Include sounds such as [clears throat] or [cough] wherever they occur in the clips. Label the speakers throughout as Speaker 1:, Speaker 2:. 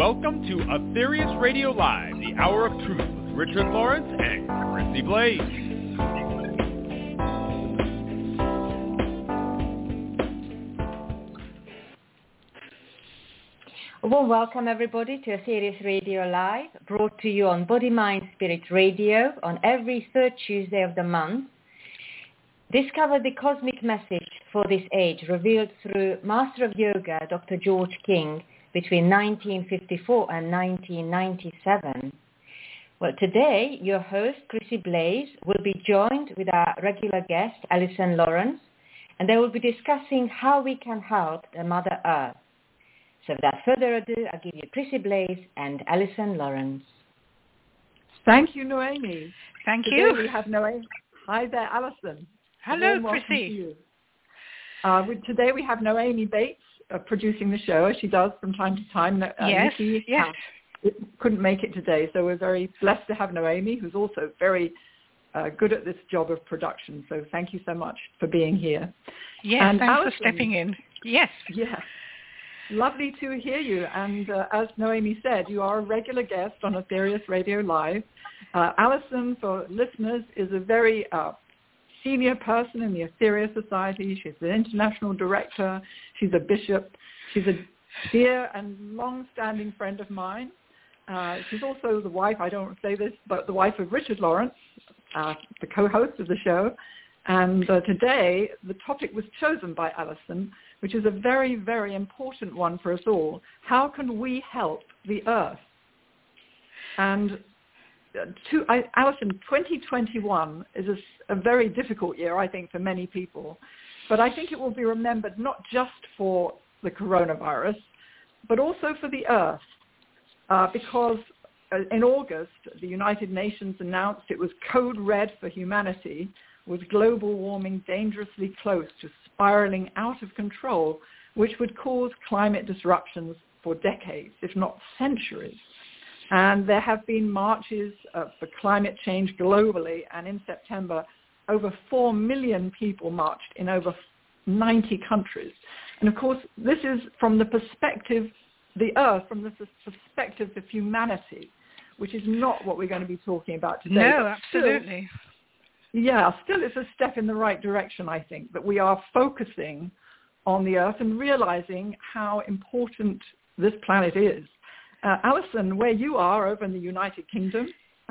Speaker 1: welcome to Aetherius Radio Live, the Hour of Truth with Richard Lawrence and Chrissie Blaze.
Speaker 2: Well, welcome everybody to Aetherius Radio Live, brought to you on Body, Mind, Spirit Radio on every third Tuesday of the month. Discover the cosmic message for this age revealed through Master of Yoga, Dr. George King, between 1954 and 1997. Well, today your host, Chrissie Blaze, will be joined with our regular guest, Alyson Lawrence, and they will be discussing how we can help the Mother Earth. So without further ado, I'll give you Chrissie Blaze and Alyson Lawrence.
Speaker 3: Thank you, Noemi.
Speaker 4: Thank
Speaker 3: Today
Speaker 4: you.
Speaker 3: we have Noemi. Hi there, Alyson.
Speaker 4: Hello,
Speaker 3: warm welcome
Speaker 4: Chrissie.
Speaker 3: to you. Uh, today we have Noemi Bates uh, producing the show, as she does from time to time. Uh,
Speaker 4: yes,
Speaker 3: Nikki,
Speaker 4: yes.
Speaker 3: uh, couldn't make it today, so we're very blessed to have Noemi, who's also very uh, good at this job of production. So thank you so much for being here.
Speaker 4: Yes,
Speaker 3: And
Speaker 4: thanks
Speaker 3: Alyson-
Speaker 4: for stepping in. Yes.
Speaker 3: Yeah. Lovely to hear you. And uh, as Noemi said, you are a regular guest on Aetherius Radio Live. Uh, Alyson, for listeners, is a very uh, senior person in the Aetherius Society. She's the international director. She's a bishop. She's a dear and long-standing friend of mine. Uh, she's also the wife, I don't say this, but the wife of Richard Lawrence, uh, the co-host of the show. And uh, today, the topic was chosen by Alyson, which is a very, very important one for us all. How can we help the earth? And to, I, Alyson, 2021 is a very difficult year, I think, for many people. But I think it will be remembered not just for the coronavirus, but also for the earth. Uh, because uh, in August, the United Nations announced it was code red for humanity with global warming dangerously close to spiraling out of control, which would cause climate disruptions for decades, if not centuries. And there have been marches uh, for climate change globally, and in September, over 4 million people marched in over 90 countries. And of course, this is from the perspective, the Earth, from the perspective of humanity, which is not what we're going to be talking about today.
Speaker 4: No,
Speaker 3: But still-
Speaker 4: absolutely.
Speaker 3: yeah, still it's a step in the right direction, I think, that we are focusing on the Earth and realizing how important this planet is. Uh, Alyson, where you are over in the United Kingdom,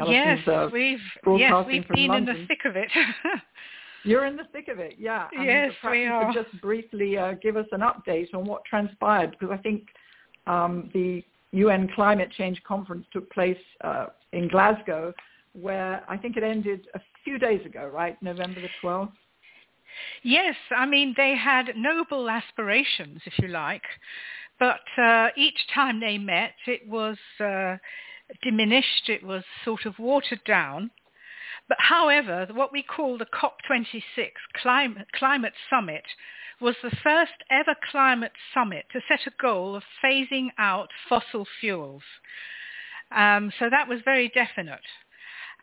Speaker 4: yes,
Speaker 3: uh,
Speaker 4: we've yes, we've been in the thick of it. [laughs]
Speaker 3: you're in the thick of it, yeah. And
Speaker 4: Yes, we are.
Speaker 3: Could just briefly uh, give us an update on what transpired, because I think um, the UN climate change conference took place uh, in Glasgow, where I think it ended a few days ago, right, November the 12th.
Speaker 4: yes, I mean they had noble aspirations, if you like, but uh, each time they met, it was uh, diminished. It was sort of watered down. But however, what we call the COP26 climate, climate summit was the first ever climate summit to set a goal of phasing out fossil fuels. Um, so that was very definite.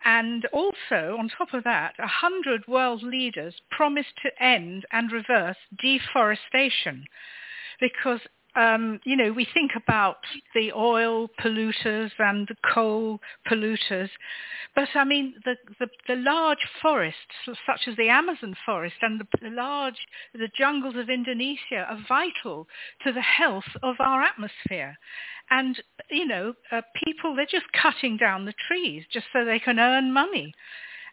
Speaker 4: And also, on top of that, a hundred world leaders promised to end and reverse deforestation because um, you know, we think about the oil polluters and the coal polluters, but I mean, the, the, the large forests, such as the Amazon forest and the, the large, the jungles of Indonesia are vital to the health of our atmosphere. And, you know, uh, people, they're just cutting down the trees just so they can earn money.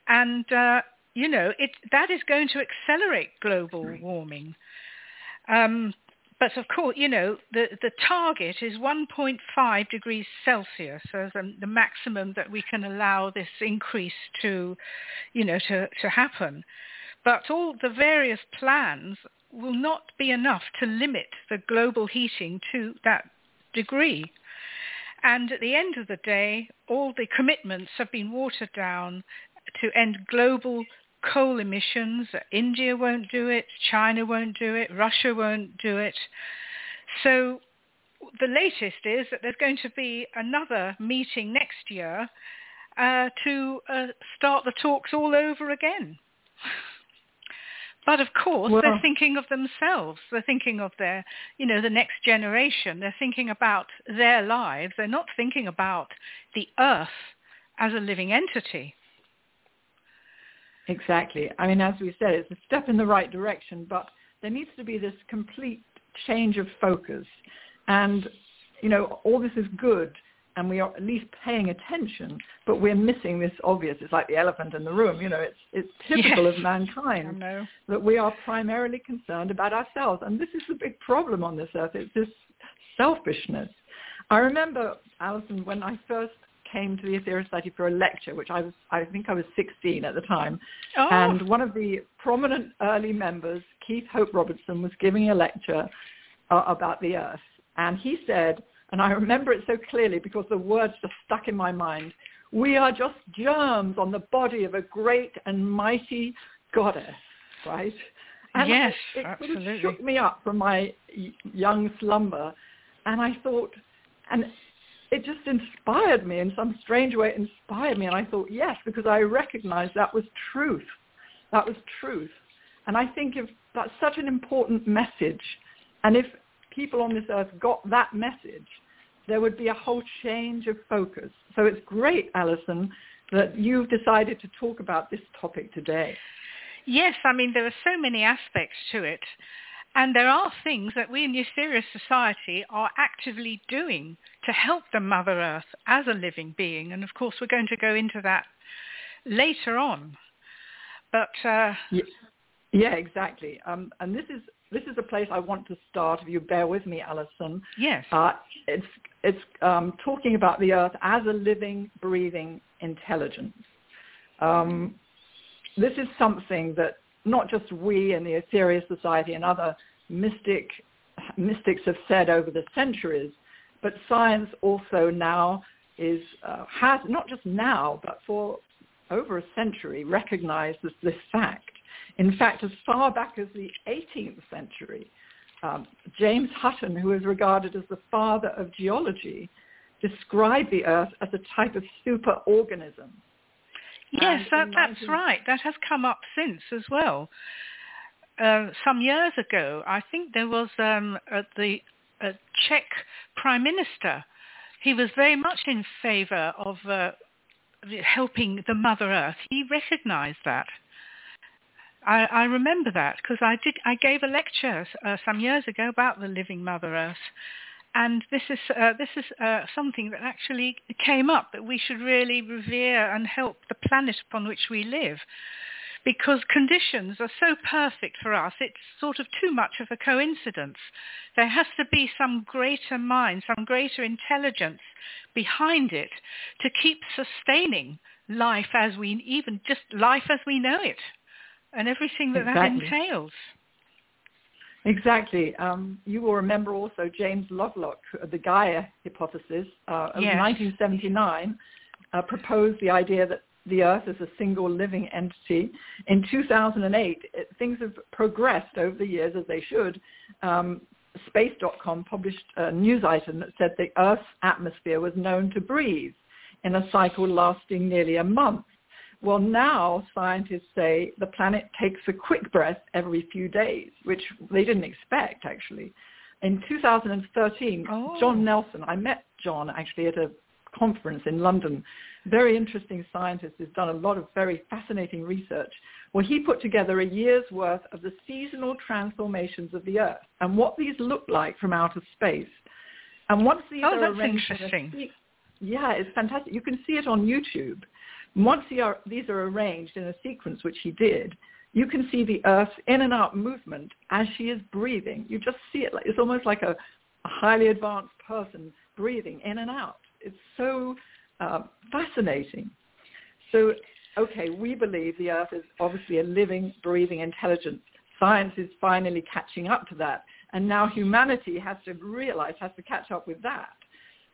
Speaker 4: And, uh, you know, it, that is going to accelerate global warming. Um, but of course, you know, the, the target is 1.5 degrees Celsius as the, the maximum that we can allow this increase to, you know, to, to happen. But all the various plans will not be enough to limit the global heating to that degree. And at the end of the day, all the commitments have been watered down to end global coal emissions. India won't do it. China won't do it. Russia won't do it. So the latest is that there's going to be another meeting next year uh, to uh, start the talks all over again. But of course,
Speaker 3: Well-
Speaker 4: they're thinking of themselves. They're thinking of their, you know, the next generation. They're thinking about their lives. They're not thinking about the earth as a living entity.
Speaker 3: Exactly. I mean, as we said, it's a step in the right direction, but there needs to be this complete change of focus. And, you know, all this is good, and we are at least paying attention, but we're missing this obvious. It's like the elephant in the room. You know, it's, it's typical
Speaker 4: Yes.
Speaker 3: of mankind that we are primarily concerned about ourselves. And this is the big problem on this earth. It's this selfishness. I remember, Alyson, when I first came to the Aetherius Society for a lecture, which I was, I think I was 16 at the time,
Speaker 4: Oh,
Speaker 3: and one of the prominent early members, Keith Hope Robertson, was giving a lecture uh, about the earth. And he said, and I remember it so clearly because the words just stuck in my mind, we are just germs on the body of a great and mighty goddess, right? And
Speaker 4: Yes,
Speaker 3: it sort of shook me up from my young slumber. And I thought, and it just inspired me in some strange way. It inspired me, and I thought, yes, because I recognized that was truth. That was truth. And I think if that's such an important message, and if people on this earth got that message, there would be a whole change of focus. So it's great, Alyson, that you've decided to talk about this topic today.
Speaker 4: Yes, I mean, there are so many aspects to it. And there are things that we in the Aetherius Society are actively doing to help the Mother Earth as a living being. And of course, we're going to go into that later on. But uh,
Speaker 3: Yeah, yeah exactly. Um, and this is this is a place I want to start. If you bear with me, Alyson,
Speaker 4: yes,
Speaker 3: uh, it's it's um, talking about the Earth as a living, breathing intelligence. Um, this is something that not just we in the Aetherius Society and other mystic mystics have said over the centuries, but science also now is uh, has not just now but for over a century recognized this, this fact. In fact, as far back as the 18th century, um, James Hutton, who is regarded as the father of geology, described the Earth as a type of superorganism.
Speaker 4: Yes, that, that's right. That has come up since as well. Uh, some years ago, I think there was um, a, the a Czech Prime Minister. He was very much in favour of uh, helping the Mother Earth. He recognised that. I, I remember that because I did. I gave a lecture uh, some years ago about the living Mother Earth, and this is uh, this is uh, something that actually came up that we should really revere and help the planet upon which we live, because conditions are so perfect for us. It's sort of too much of a coincidence. There has to be some greater mind, some greater intelligence behind it to keep sustaining life as we even just life as we know it and everything that
Speaker 3: Exactly.
Speaker 4: that entails.
Speaker 3: Exactly. Um, you will remember also James Lovelock, uh, the Gaia hypothesis uh, of
Speaker 4: Yes.
Speaker 3: 1979, uh, proposed the idea that the Earth is a single living entity. In 2008, it, things have progressed over the years as they should. Um, Space.com published a news item that said the Earth's atmosphere was known to breathe in a cycle lasting nearly a month. Well, now scientists say the planet takes a quick breath every few days, which they didn't expect, actually. In 2013,
Speaker 4: Oh.
Speaker 3: John Nelson, I met John actually at a conference in London, very interesting scientist who's done a lot of very fascinating research. Well, he put together a year's worth of the seasonal transformations of the Earth and what these look like from outer space. And once these
Speaker 4: Oh,
Speaker 3: are
Speaker 4: that's
Speaker 3: arranged in a
Speaker 4: interesting.
Speaker 3: yeah, it's fantastic. You can see it on YouTube. Once these are arranged in a sequence, which he did, you can see the Earth's in and out movement as she is breathing. You just see it like it's almost like a, a highly advanced person breathing in and out. It's so uh, fascinating. So, okay, we believe the Earth is obviously a living, breathing intelligence. Science is finally catching up to that, and now humanity has to realize, has to catch up with that.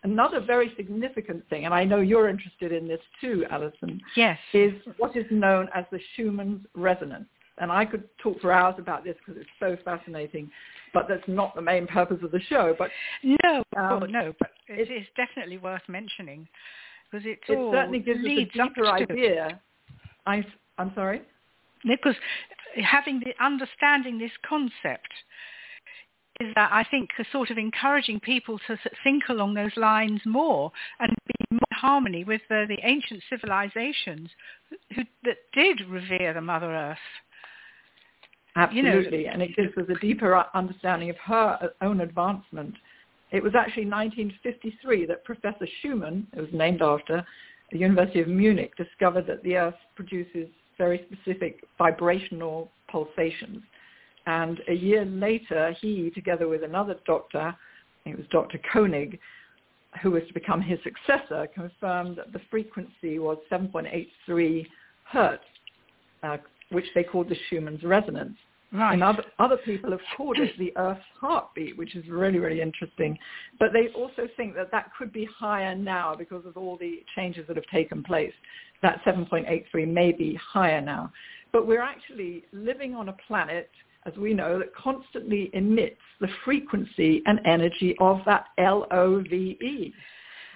Speaker 3: Another very significant thing, and I know you're interested in this too, Alyson,
Speaker 4: Yes.
Speaker 3: is what is known as the Schumann's resonance. And I could talk for hours about this because it's so fascinating, but that's not the main purpose of the show. But
Speaker 4: No,
Speaker 3: Um,
Speaker 4: oh, no, but it is definitely worth mentioning because it,
Speaker 3: certainly gives us a
Speaker 4: leads
Speaker 3: deeper idea. I, I'm sorry?
Speaker 4: Because having the understanding this concept is that I think sort of encouraging people to think along those lines more and be more in harmony with the, the ancient civilizations who, that did revere the Mother Earth.
Speaker 3: Absolutely,
Speaker 4: you know,
Speaker 3: and it gives us a deeper understanding of her uh, own advancement. It was actually 1953 that Professor Schumann, it was named after, the University of Munich, discovered that the Earth produces very specific vibrational pulsations. And a year later, he, together with another doctor, it was Dr. Koenig, who was to become his successor, confirmed that the frequency was 7.83 hertz, uh, which they called the Schumann's resonance.
Speaker 4: Right.
Speaker 3: And other, other people have called it the Earth's heartbeat, which is really, really interesting. But they also think that that could be higher now because of all the changes that have taken place. That 7.83 may be higher now. But we're actually living on a planet, as we know, that constantly emits the frequency and energy of that LOVE.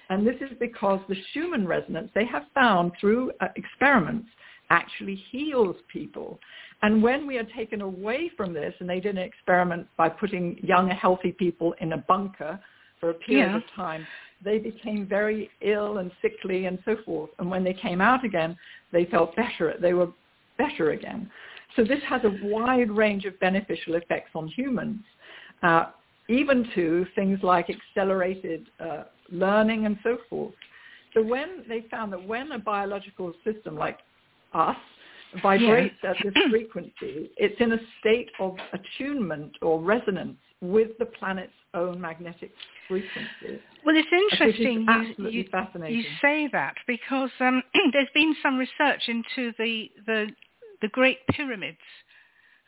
Speaker 3: And this is because the Schumann resonance, they have found through uh, experiments, actually heals people. And when we are taken away from this, and they did an experiment by putting young, healthy people in a bunker for a period
Speaker 4: Yeah.
Speaker 3: of time, they became very ill and sickly and so forth. And when they came out again, they felt better. They were better again. So this has a wide range of beneficial effects on humans, uh, even to things like accelerated uh, learning and so forth. So when they found that when a biological system like us vibrates at this [clears throat] frequency, it's in a state of attunement or resonance with the planet's own magnetic frequency.
Speaker 4: Well, it's interesting you, you, you say that because um, [clears throat] there's been some research into the, the, the Great Pyramids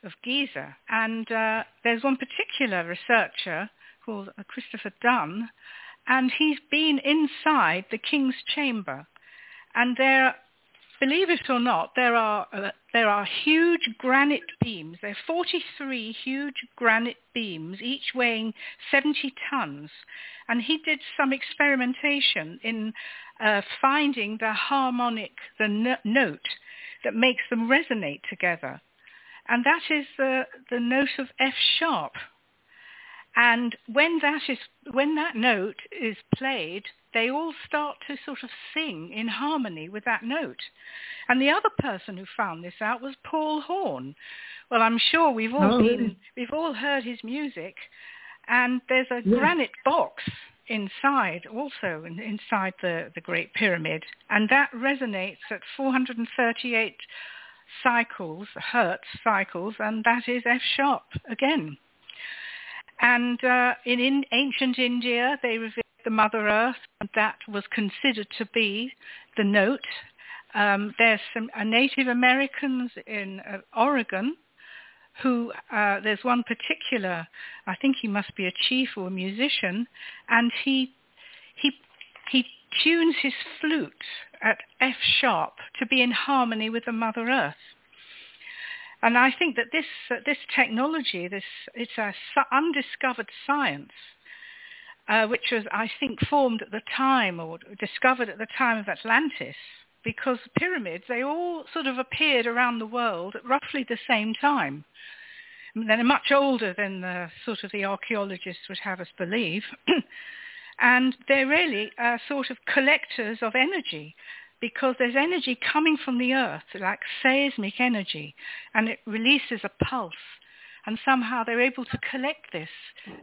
Speaker 4: of Giza, and uh, there's one particular researcher called uh, Christopher Dunn, and he's been inside the King's Chamber, and there believe it or not, there are uh, there are huge granite beams. There are 43 huge granite beams, each weighing 70 tons. And he did some experimentation in uh, finding the harmonic, the no- note that makes them resonate together. And that is the, the note of F sharp. And when that is when that note is played, they all start to sort of sing in harmony with that note. And the other person who found this out was Paul Horn. Well, I'm sure we've all
Speaker 3: Oh,
Speaker 4: been
Speaker 3: really?
Speaker 4: we've all heard his music, and there's a
Speaker 3: Yeah.
Speaker 4: granite box inside also inside the, the Great Pyramid, and that resonates at 438 cycles, hertz cycles, and that is F sharp again. And uh, in, in ancient India, they revered the Mother Earth, and that was considered to be the note. Um, there's some uh, Native Americans in uh, Oregon who, uh, there's one particular, I think he must be a chief or a musician, and he, he, he tunes his flute at F sharp to be in harmony with the Mother Earth. And I think that this uh, this technology, this it's a s- undiscovered science, uh, which was I think formed at the time or discovered at the time of Atlantis, because pyramids they all sort of appeared around the world at roughly the same time. They're much older than the sort of the archaeologists would have us believe, [clears throat] and they're really uh, sort of collectors of energy because there's energy coming from the earth, like seismic energy, and it releases a pulse. And somehow they're able to collect this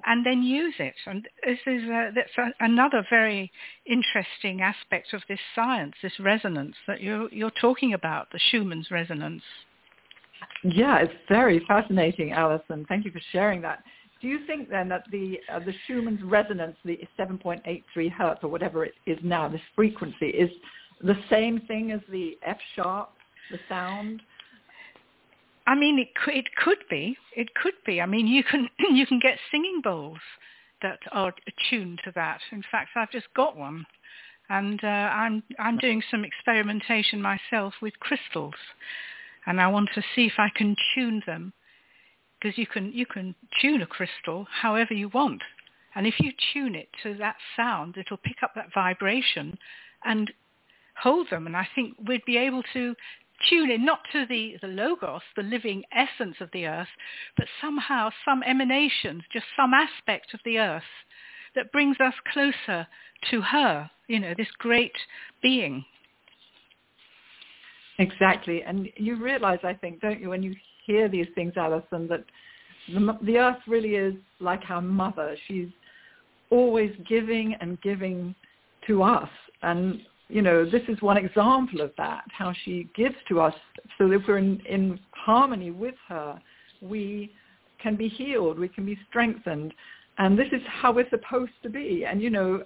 Speaker 4: and then use it. And this is a, that's a, another very interesting aspect of this science, this resonance that you're, you're talking about, the Schumann's resonance.
Speaker 3: Yeah, it's very fascinating, Alyson. Thank you for sharing that. Do you think then that the uh, the Schumann's resonance, the 7.83 hertz or whatever it is now, this frequency, is the same thing as the F sharp, the sound?
Speaker 4: I mean, it could, it could be. It could be. I mean, you can [clears throat] you can get singing bowls that are attuned to that. In fact, I've just got one, and uh, I'm I'm doing some experimentation myself with crystals, and I want to see if I can tune them, because you can you can tune a crystal however you want, and if you tune it to that sound, it'll pick up that vibration, and hold them. And I think we'd be able to tune in not to the, the logos, the living essence of the earth, but somehow some emanation, just some aspect of the earth that brings us closer to her, you know, this great being.
Speaker 3: Exactly. And you realize, I think, don't you, when you hear these things, Alyson, that the, the earth really is like our mother. She's always giving and giving to us. And, you know, this is one example of that, how she gives to us so if we're in, in harmony with her, we can be healed, we can be strengthened. And this is how we're supposed to be. And, you know,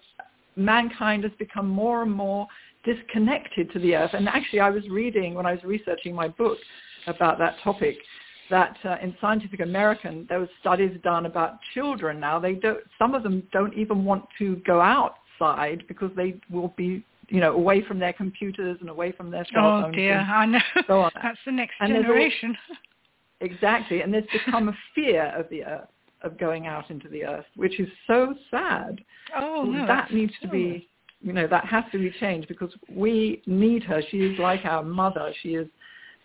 Speaker 3: mankind has become more and more disconnected to the earth. And actually, I was reading when I was researching my book about that topic that uh, in Scientific American there were studies done about children. Now they don't. Some of them don't even want to go outside because they will be, you know, away from their computers and away from their cell
Speaker 4: oh,
Speaker 3: phones.
Speaker 4: Oh dear, I know. So [laughs] That's the next and generation.
Speaker 3: All, [laughs] exactly, and there's become a fear of the earth of going out into the earth, which is so sad.
Speaker 4: Oh no,
Speaker 3: that needs to be you know that has to be changed because we need her she is like our mother she is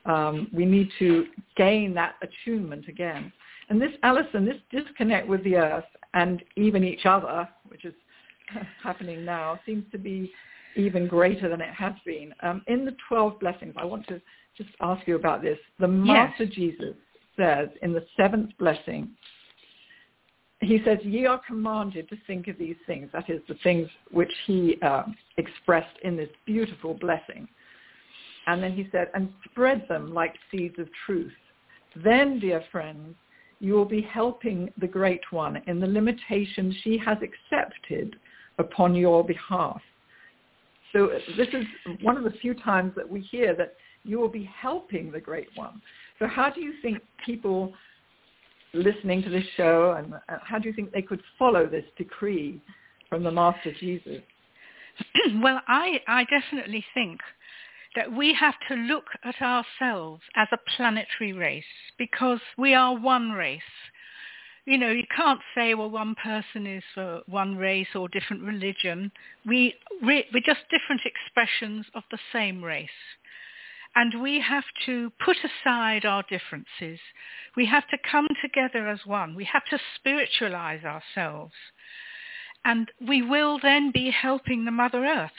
Speaker 3: um, we need to gain that attunement again and this alyson this disconnect with the earth and even each other which is [laughs] happening now seems to be even greater than it has been um, in the 12 blessings i want to just ask you about this the master
Speaker 4: yes.
Speaker 3: jesus says in the seventh blessing he says, ye are commanded to think of these things. That is the things which he uh, expressed in this beautiful blessing. And then he said, and spread them like seeds of truth. Then, dear friends, you will be helping the Great One in the limitations she has accepted upon your behalf. So this is one of the few times that we hear that you will be helping the Great One. So how do you think people listening to this show, and how do you think they could follow this decree from the Master Jesus? [clears throat]
Speaker 4: well, I, I definitely think that we have to look at ourselves as a planetary race because we are one race. You know, you can't say, well, one person is for one race or different religion. We, we're just different expressions of the same race. And we have to put aside our differences. We have to come together as one. We have to spiritualize ourselves. And we will then be helping the Mother Earth.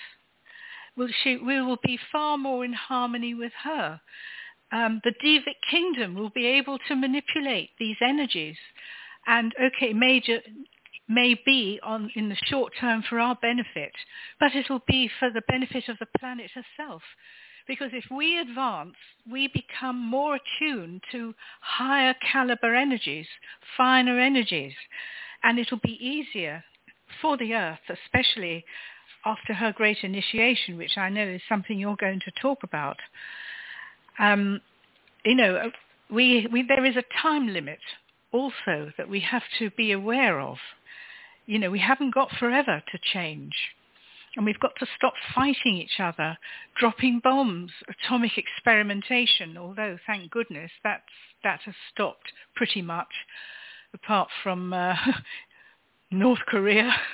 Speaker 4: We'll, she, we will be far more in harmony with her. Um, the Devic kingdom will be able to manipulate these energies. And okay, major, may be on in the short term for our benefit, but it'll be for the benefit of the planet herself. Because if we advance, we become more attuned to higher caliber energies, finer energies, and it'll be easier for the earth, especially after her great initiation, which I know is something you're going to talk about. Um, you know, we, we, there is a time limit also that we have to be aware of. You know, we haven't got forever to change. And we've got to stop fighting each other, dropping bombs, atomic experimentation, although thank goodness that's, that has stopped pretty much, apart from uh, [laughs] North Korea. [laughs]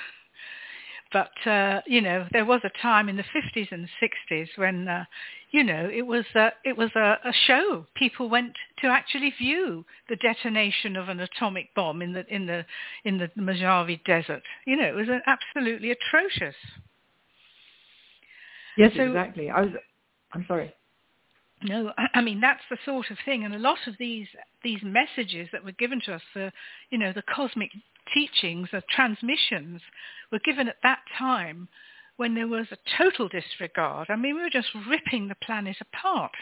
Speaker 4: But, uh, you know, there was a time in the 50s and 60s when, uh, you know, it was, uh, it was a, a show. People went to actually view the detonation of an atomic bomb in the, in the, in the Mojave Desert. You know, it was absolutely atrocious.
Speaker 3: Yes, so, exactly. I was. I'm sorry.
Speaker 4: No, I mean that's the sort of thing, and a lot of these these messages that were given to us, the you know the cosmic teachings, the transmissions, were given at that time when there was a total disregard. I mean, we were just ripping the planet apart.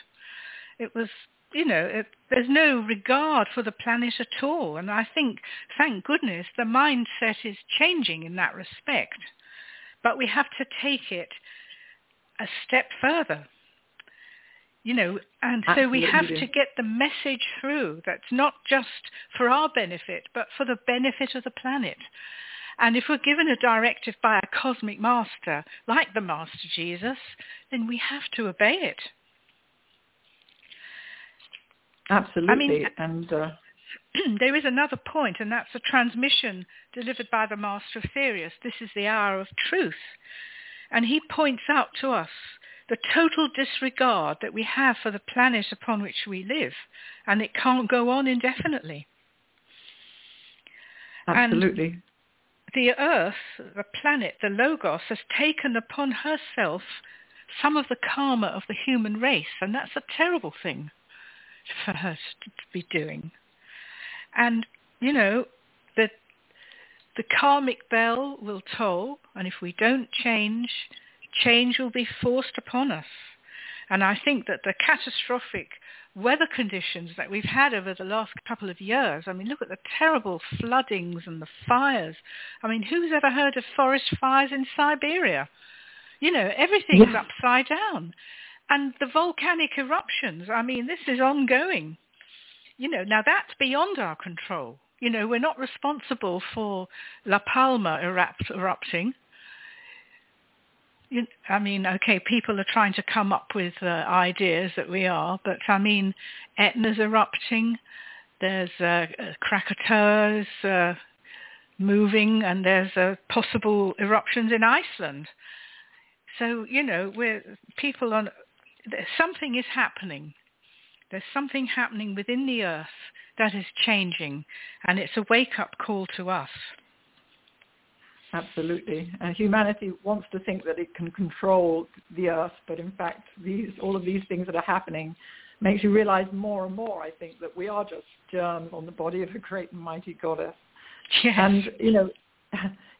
Speaker 4: It was, you know, it, there's no regard for the planet at all, and I think, thank goodness, the mindset is changing in that respect. But we have to take it a step further. You know, and Absolutely. so we have to get the message through that's not just for our benefit, but for the benefit of the planet. And if we're given a directive by a cosmic master, like the Master Jesus, then we have to obey it.
Speaker 3: Absolutely. I mean, [clears throat] and uh...
Speaker 4: there is another point, and that's a transmission delivered by the Master of This is the hour of truth. And he points out to us the total disregard that we have for the planet upon which we live, and it can't go on indefinitely.
Speaker 3: Absolutely.
Speaker 4: And the Earth, the planet, the Logos, has taken upon herself some of the karma of the human race, and that's a terrible thing for her to be doing. And, you know, the, the karmic bell will toll, and if we don't change, change will be forced upon us. And I think that the catastrophic weather conditions that we've had over the last couple of years, I mean, look at the terrible floodings and the fires. I mean, who's ever heard of forest fires in Siberia? You know, everything's yes. upside down. And the volcanic eruptions, I mean, this is ongoing. You know, now that's beyond our control. You know, we're not responsible for La Palma erupt, erupting. I mean, okay, people are trying to come up with uh, ideas that we are, but I mean, Etna's erupting. There's uh, Krakatoa's uh, moving, and there's uh, possible eruptions in Iceland. So you know, we're people. Something is happening. There's something happening within the earth that is changing, and it's a wake-up call to us.
Speaker 3: Absolutely. And humanity wants to think that it can control the earth, but in fact, these all of these things that are happening makes you realize more and more, I think, that we are just germs on the body of a great and mighty goddess.
Speaker 4: Yes.
Speaker 3: And, you know,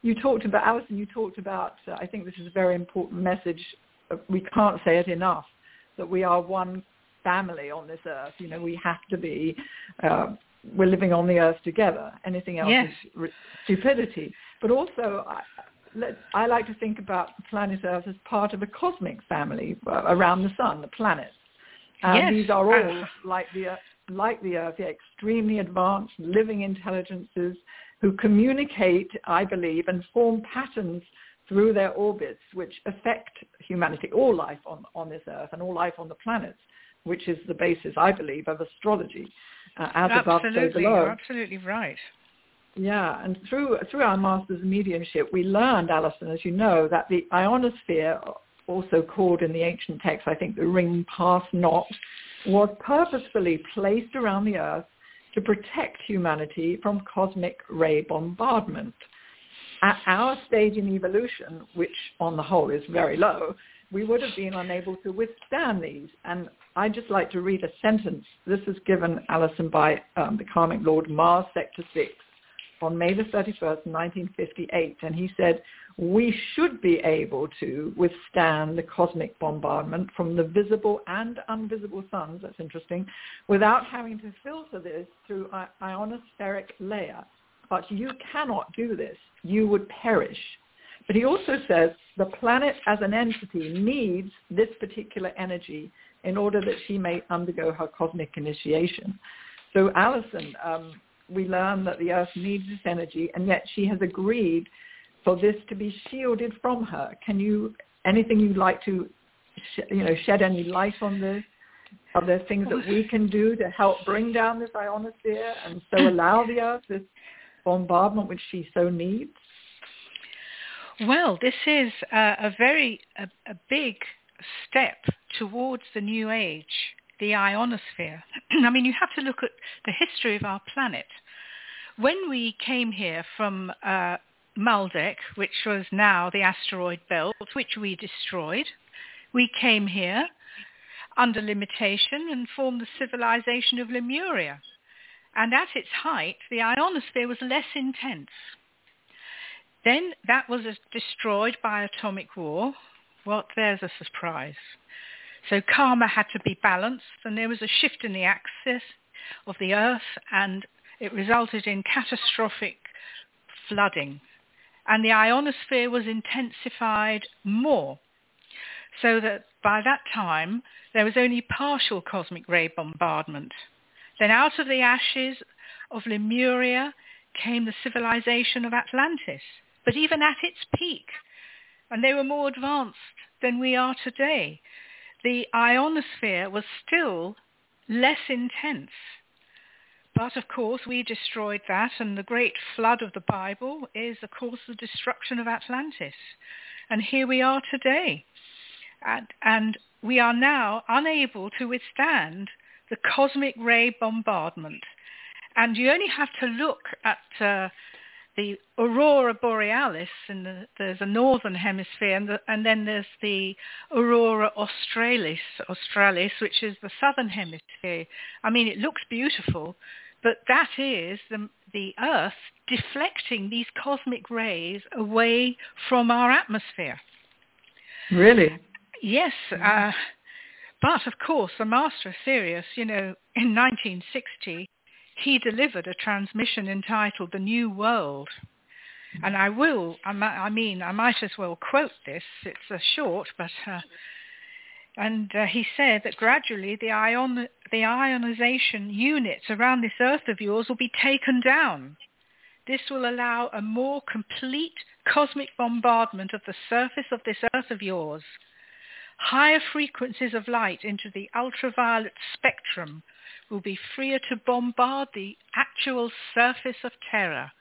Speaker 3: you talked about, Alyson, you talked about, uh, I think this is a very important message. Uh, we can't say it enough, that we are one family on this earth. You know, we have to be, uh, we're living on the earth together. Anything else
Speaker 4: yes.
Speaker 3: is stupidity. But also, I, let, I like to think about planet Earth as part of a cosmic family uh, around the sun, the planets. And
Speaker 4: yes.
Speaker 3: these are all, like the, like the Earth, extremely advanced living intelligences who communicate, I believe, and form patterns through their orbits which affect humanity, all life on, on this earth and all life on the planets, which is the basis, I believe, of astrology. Uh, as
Speaker 4: absolutely,
Speaker 3: above, so below.
Speaker 4: You're absolutely right.
Speaker 3: Yeah, and through through our master's of mediumship, we learned, Alyson, as you know, that the ionosphere, also called in the ancient texts, I think the ring pass not, was purposefully placed around the Earth to protect humanity from cosmic ray bombardment. At our stage in evolution, which on the whole is very low, we would have been unable to withstand these. And I'd just like to read a sentence. This is given, Alyson, by um, the karmic lord Mars Sector 6 on May the 31st, 1958. And he said, we should be able to withstand the cosmic bombardment from the visible and invisible suns, that's interesting, without having to filter this through an ionospheric layer. But you cannot do this. You would perish. But he also says the planet as an entity needs this particular energy in order that she may undergo her cosmic initiation. So Alyson, um, we learn that the earth needs this energy, and yet she has agreed for this to be shielded from her. Can you, anything you'd like to, sh- you know, shed any light on this? Are there things that we can do to help bring down this ionosphere and so [laughs] allow the earth this bombardment which she so needs?
Speaker 4: Well, this is a, a very a, a big step towards the new age the ionosphere. [clears throat] I mean, you have to look at the history of our planet. When we came here from uh, Maldek, which was now the asteroid belt, which we destroyed, we came here under limitation and formed the civilization of Lemuria. And at its height, the ionosphere was less intense. Then that was destroyed by atomic war. Well, there's a surprise. So karma had to be balanced and there was a shift in the axis of the earth and it resulted in catastrophic flooding. And the ionosphere was intensified more so that by that time there was only partial cosmic ray bombardment. Then out of the ashes of Lemuria came the civilization of Atlantis. But even at its peak, and they were more advanced than we are today, the ionosphere was still less intense. But of course we destroyed that and the great flood of the Bible is of course the destruction of Atlantis. And here we are today. And, and we are now unable to withstand the cosmic ray bombardment. And you only have to look at uh, the aurora borealis, and the, there's a northern hemisphere, and, the, and, then there's the aurora australis, australis, which is the southern hemisphere. I mean, it looks beautiful, but that is the, the Earth deflecting these cosmic rays away from our atmosphere.
Speaker 3: Really?
Speaker 4: Yes. Uh, but of course, the master of Sirius, you know, in 1960, he delivered a transmission entitled The New World. And I will, I mean, I might as well quote this. It's short, but, uh, and uh, he said that gradually the, ion, the ionization units around this Earth of yours will be taken down. This will allow a more complete cosmic bombardment of the surface of this Earth of yours. Higher frequencies of light into the ultraviolet spectrum will be freer to bombard the actual surface of Terra.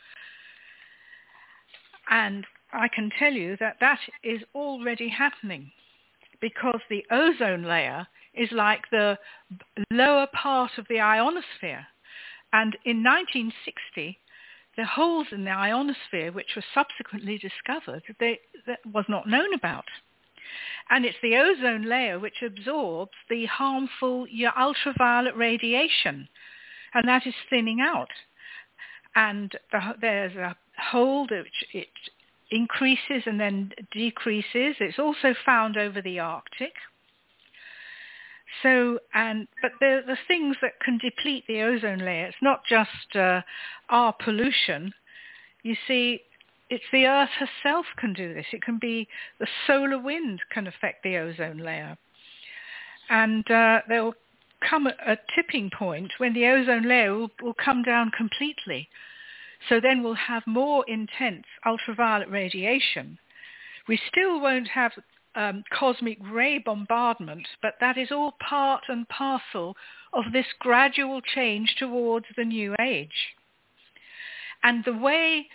Speaker 4: And I can tell you that that is already happening because the ozone layer is like the lower part of the ionosphere. And in 1960, the holes in the ionosphere, which were subsequently discovered, they, that was not known about. And it's the ozone layer which absorbs the harmful ultraviolet radiation, and that is thinning out. And the, there's a hole which it increases and then decreases. It's also found over the Arctic. So, and but the the things that can deplete the ozone layer. It's not just uh, our pollution. You see, it's the Earth herself can do this. It can be the solar wind can affect the ozone layer. And uh, there will come a, a, tipping point when the ozone layer will, will come down completely. So then we'll have more intense ultraviolet radiation. We still won't have um, cosmic ray bombardment, but that is all part and parcel of this gradual change towards the new age. And the way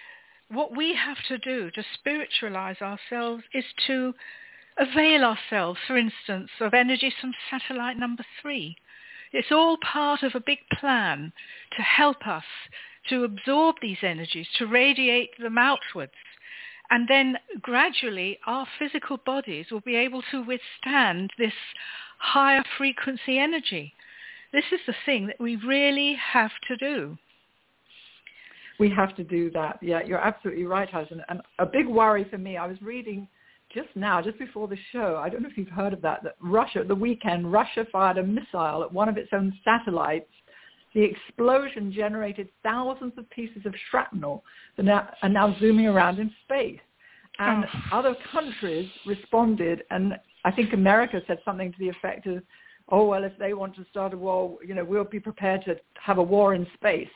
Speaker 4: what we have to do to spiritualize ourselves is to avail ourselves, for instance, of energies from satellite number three. It's all part of a big plan to help us to absorb these energies, to radiate them outwards. And then gradually our physical bodies will be able to withstand this higher frequency energy. This is the thing that we really have to do
Speaker 3: we have to do that. Yeah, you're absolutely right, Alyson. And a big worry for me, I was reading just now, just before the show, I don't know if you've heard of that, that Russia, the weekend, Russia fired a missile at one of its own satellites. The explosion generated thousands of pieces of shrapnel that are now zooming around in space. And oh. other countries responded, and I think America said something to the effect of, oh, well, if they want to start a war, you know, we'll be prepared to have a war in space.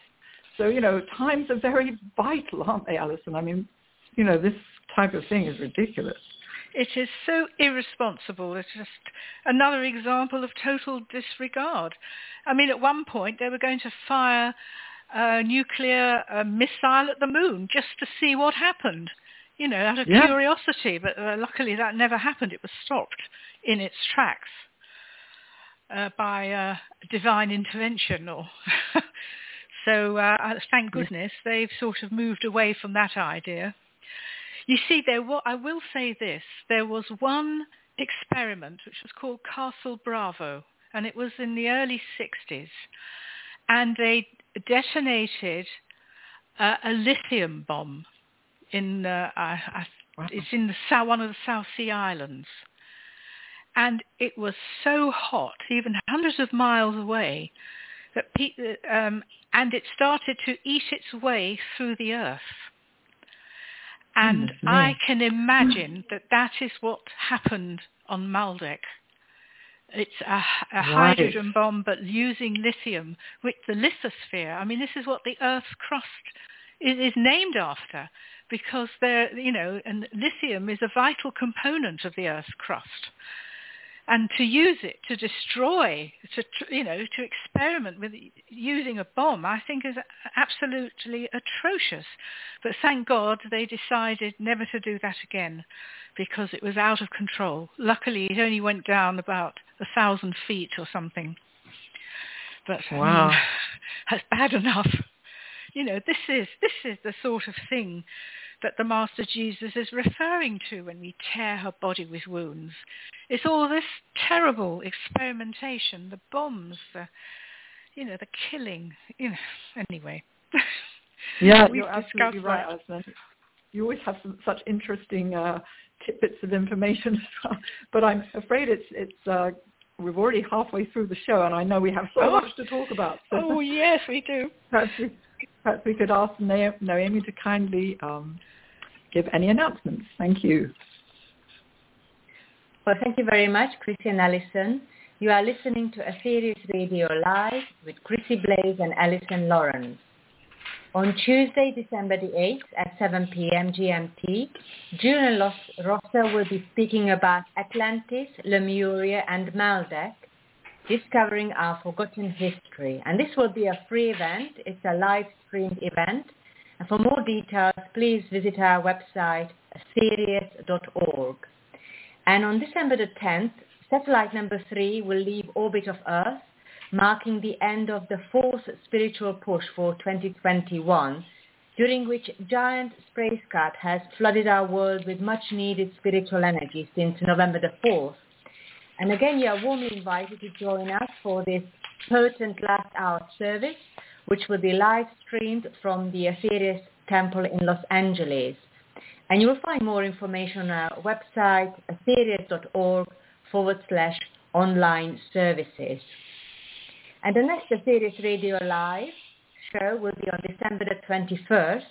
Speaker 3: So, you know, times are very vital, aren't they, Alyson? I mean, you know, this type of thing is ridiculous.
Speaker 4: It is so irresponsible. It's just another example of total disregard. I mean, at one point they were going to fire a nuclear uh, missile at the moon just to see what happened, you know, out of yeah. curiosity. But uh, luckily that never happened. It was stopped in its tracks uh, by uh, divine intervention or [laughs] So uh, thank goodness they've sort of moved away from that idea. You see, there were, I will say this, there was one experiment which was called Castle Bravo, and it was in the early 60s, and they detonated uh, a lithium bomb in, uh, wow. it's in the, one of the South Sea Islands. And it was so hot, even hundreds of miles away, that pe- um, and it started to eat its way through the earth. And mm-hmm. I can imagine that that is what happened on Maldek. It's a, a right. hydrogen bomb, but using lithium with the lithosphere. I mean, this is what the Earth's crust is, is named after, because there, you know, and lithium is a vital component of the Earth's crust. And to use it to destroy, to you know, to experiment with using a bomb, I think is absolutely atrocious. But thank God they decided never to do that again, because it was out of control. Luckily, it only went down about a thousand feet or something. But
Speaker 3: wow, um, [laughs]
Speaker 4: that's bad enough. You know, this is this is the sort of thing that the Master Jesus is referring to when we tear her body with wounds. It's all this terrible experimentation, the bombs, the, you know, the killing. You know, anyway. [laughs]
Speaker 3: Yeah, you're absolutely right, Alyson. You always have some, such interesting uh, tidbits of information [laughs] as well. But I'm afraid it's it's uh, we're already halfway through the show, and I know we have so oh. much to talk about.
Speaker 4: So oh yes, we do. [laughs]
Speaker 3: Perhaps we, perhaps we could ask Naomi to kindly um, give any announcements. Thank you.
Speaker 2: Well, thank you very much, Chrissie and Alyson. You are listening to Aetherius Radio Live with Chrissie Blaze and Alyson Lawrence. On Tuesday, December the 8th at 7 p.m. GMT, Julian Rosser will be speaking about Atlantis, Lemuria, and Maldek, discovering our forgotten history. And this will be a free event. It's a live-streamed event and for more details, please visit our website, aetherius.org. And on December the 10th, satellite number three will leave orbit of Earth, marking the end of the fourth spiritual push for 2021, during which giant spacecraft has flooded our world with much needed spiritual energy since November the 4th. And again, you are warmly invited to join us for this potent last hour service which will be live streamed from the Aetherius Temple in Los Angeles. And you will find more information on our website, aetherius.org forward slash online services. And the next Aetherius Radio Live show will be on December the 21st,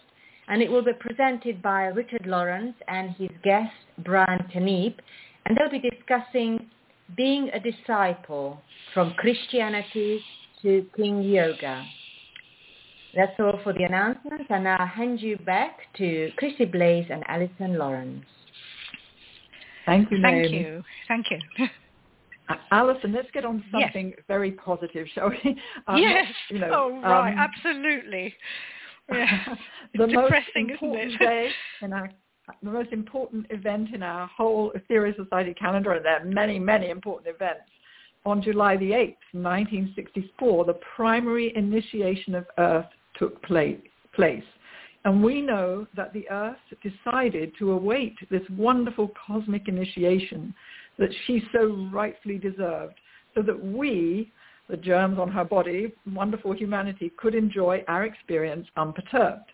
Speaker 2: and it will be presented by Richard Lawrence and his guest, Brian Keneipp, and they'll be discussing being a disciple from Christianity to King Yoga. That's all for the announcements, and now I'll hand you back to Chrissie Blaze and Alyson Lawrence.
Speaker 3: Thank you,
Speaker 4: Thank you. Thank you.
Speaker 3: Alyson, let's get on to something yes. very positive, shall we? [laughs]
Speaker 4: Um, yes. You know, oh, right. Um, Absolutely. [laughs] Yeah.
Speaker 3: the [laughs] most important day in our, the most important event in our whole Aetherius Society calendar, and there are many, many important events. On July the 8th, 1964, the primary initiation of Earth took place. And we know that the earth decided to await this wonderful cosmic initiation that she so rightfully deserved so that we, the germs on her body, wonderful humanity, could enjoy our experience unperturbed.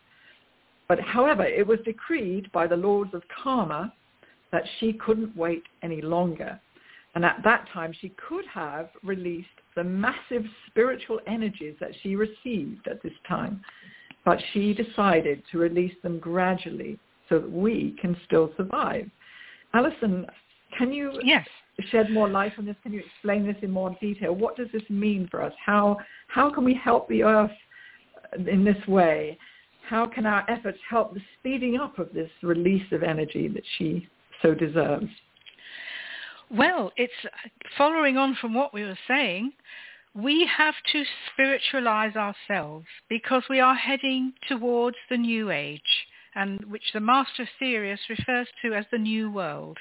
Speaker 3: But however, it was decreed by the lords of karma that she couldn't wait any longer. And at that time, she could have released the massive spiritual energies that she received at this time. But she decided to release them gradually so that we can still survive. Alyson, can you
Speaker 4: yes.
Speaker 3: shed more light on this? Can you explain this in more detail? What does this mean for us? How, how can we help the earth in this way? How can our efforts help the speeding up of this release of energy that she so deserves?
Speaker 4: Well, it's following on from what we were saying. We have to spiritualize ourselves because we are heading towards the new age, and which the Master Aetherius refers to as the new world.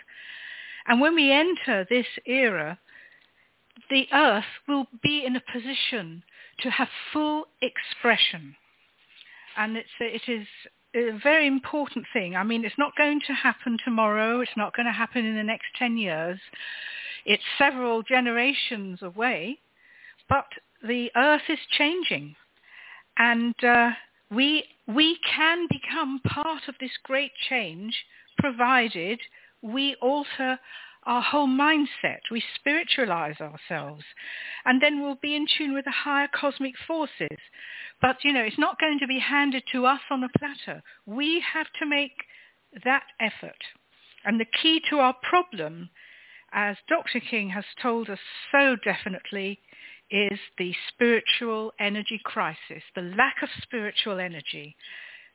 Speaker 4: And when we enter this era, the earth will be in a position to have full expression. And it's, it is a very important thing. I mean, it's not going to happen tomorrow. It's not going to happen in the next 10 years. It's several generations away, but the earth is changing. And uh, we, we can become part of this great change provided we alter our whole mindset. We spiritualize ourselves. And then we'll be in tune with the higher cosmic forces. But, you know, it's not going to be handed to us on a platter. We have to make that effort. And the key to our problem, as Dr. King has told us so definitely, is the spiritual energy crisis, the lack of spiritual energy,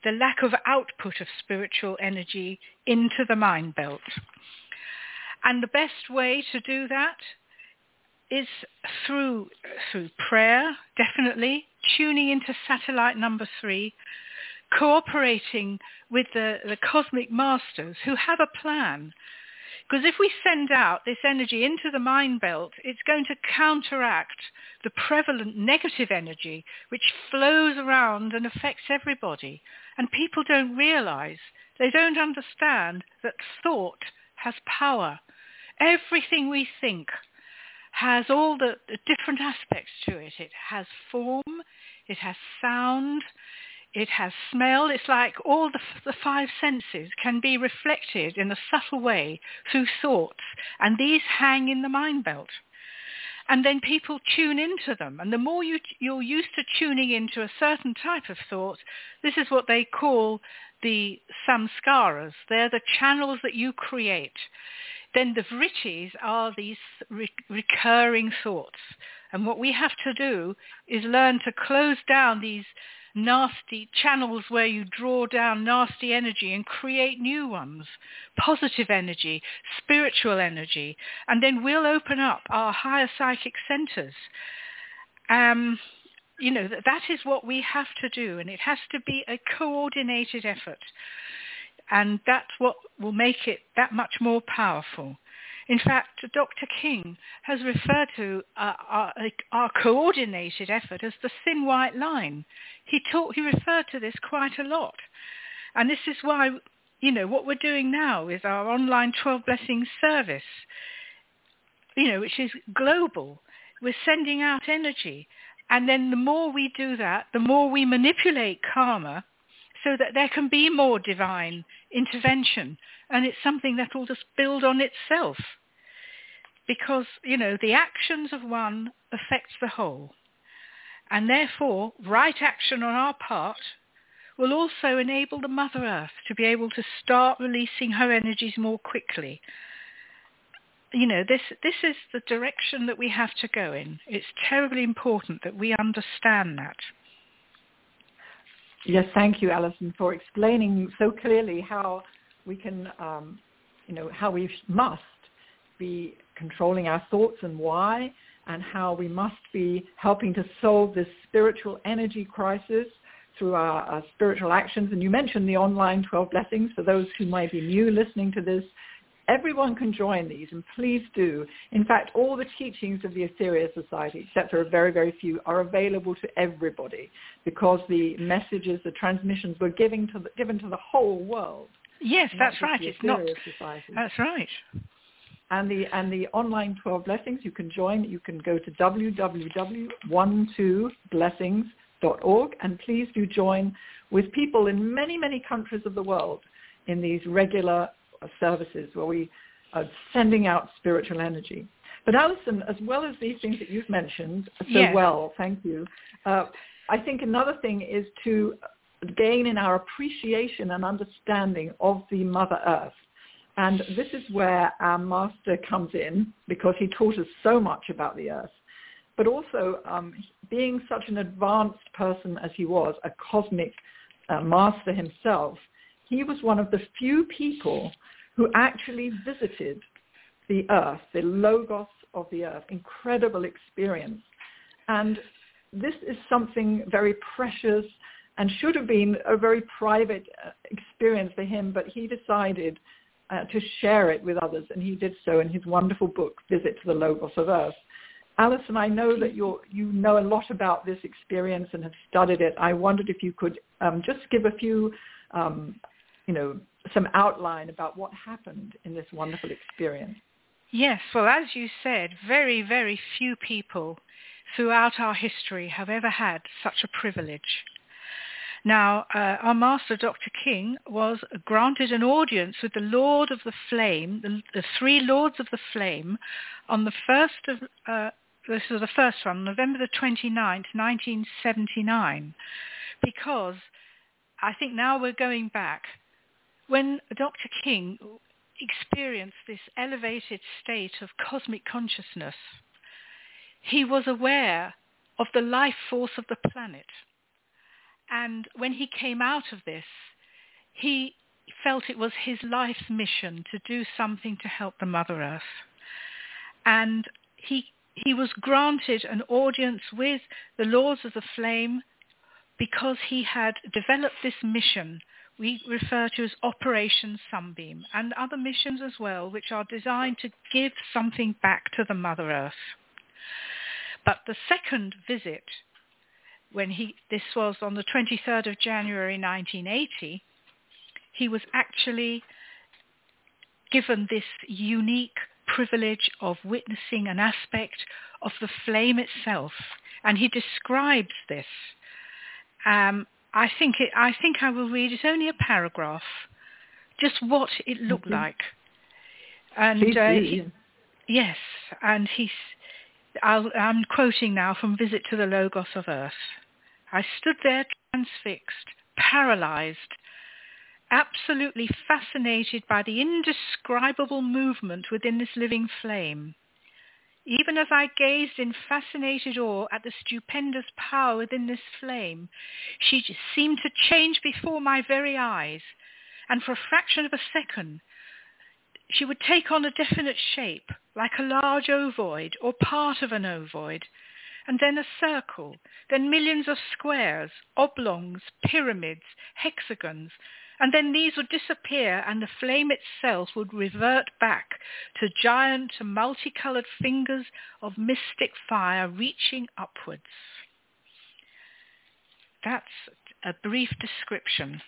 Speaker 4: the lack of output of spiritual energy into the mind belt. And the best way to do that is through through prayer, definitely, tuning into satellite number three, cooperating with the, the cosmic masters who have a plan. Because if we send out this energy into the mind belt, it's going to counteract the prevalent negative energy which flows around and affects everybody. And people don't realize, they don't understand that thought has power. Everything we think has all the, the different aspects to it. It has form, it has sound, it has smell. It's like all the, the, five senses can be reflected in a subtle way through thoughts, and these hang in the mind belt. And then people tune into them, and the more you, you're used to tuning into a certain type of thought, this is what they call the samskaras. They're the channels that you create then the vrittis are these re- recurring thoughts. And what we have to do is learn to close down these nasty channels where you draw down nasty energy and create new ones, positive energy, spiritual energy, and then we'll open up our higher psychic centers. Um, you know, that, that is what we have to do, and it has to be a coordinated effort and that's what will make it that much more powerful. In fact, Dr. King has referred to uh, our, our, coordinated effort as the thin white line. He, taught, he referred to this quite a lot. And this is why, you know, what we're doing now is our online 12 Blessings service, you know, which is global. We're sending out energy. And then the more we do that, the more we manipulate karma so that there can be more divine intervention. And it's something that will just build on itself. Because, you know, the actions of one affects the whole. And therefore, right action on our part will also enable the Mother Earth to be able to start releasing her energies more quickly. You know, this, this is the direction that we have to go in. It's terribly important that we understand that.
Speaker 3: Yes, thank you, Alyson, for explaining so clearly how we can, um, you know, how we must be controlling our thoughts and why, and how we must be helping to solve this spiritual energy crisis through our, our, spiritual actions. And you mentioned the online 12 blessings for those who might be new listening to this. Everyone can join these, and please do. In fact, all the teachings of the Aetherius Society, except for a very, very few, are available to everybody because the messages, the transmissions were given to the, given to the whole world.
Speaker 4: Yes, that's right. It's not. Society. That's right.
Speaker 3: And the and the online 12 blessings you can join. You can go to www.12blessings.org and please do join with people in many many countries of the world in these regular services where we are sending out spiritual energy. But Alyson, as well as these things that you've mentioned so yes. well, thank you, uh, I think another thing is to gain in our appreciation and understanding of the Mother Earth. And this is where our master comes in because he taught us so much about the earth. But also, um, being such an advanced person as he was, a cosmic uh, master himself, he was one of the few people who actually visited the earth, the logos of the earth, incredible experience. And this is something very precious and should have been a very private uh, experience for him, but he decided uh, to share it with others, and he did so in his wonderful book, Visit to the Logos of Earth. Alyson, I know that you you know a lot about this experience and have studied it. I wondered if you could um, just give a few um, you know, some outline about what happened in this wonderful experience.
Speaker 4: Yes, well, as you said, very, very few people throughout our history have ever had such a privilege. Now, uh, our master, Dr. King, was granted an audience with the Lord of the Flame, the, the three Lords of the Flame, on the first of, uh, this was the first one, November the 29th, 1979, because I think now we're going back when Dr. King experienced this elevated state of cosmic consciousness, he was aware of the life force of the planet. And when he came out of this, he felt it was his life's mission to do something to help the Mother Earth. And he he was granted an audience with the Lords of the Flame because he had developed this mission we refer to as Operation Sunbeam and other missions as well which are designed to give something back to the Mother Earth. But the second visit, when he, this was on the 23rd of January 1980, he was actually given this unique privilege of witnessing an aspect of the flame itself. And he describes this. Um, I think it, I think I will read. It's only a paragraph, just what it looked mm-hmm. like.
Speaker 3: And uh, he,
Speaker 4: yes, and he's. i I'm quoting now from Visit to the Logos of Earth. I stood there transfixed, paralyzed, absolutely fascinated by the indescribable movement within this living flame. Even as I gazed in fascinated awe at the stupendous power within this flame, she seemed to change before my very eyes, and for a fraction of a second she would take on a definite shape, like a large ovoid or part of an ovoid, and then a circle, then millions of squares, oblongs, pyramids, hexagons, and then these would disappear and the flame itself would revert back to giant multicolored fingers of mystic fire reaching upwards. That's a brief description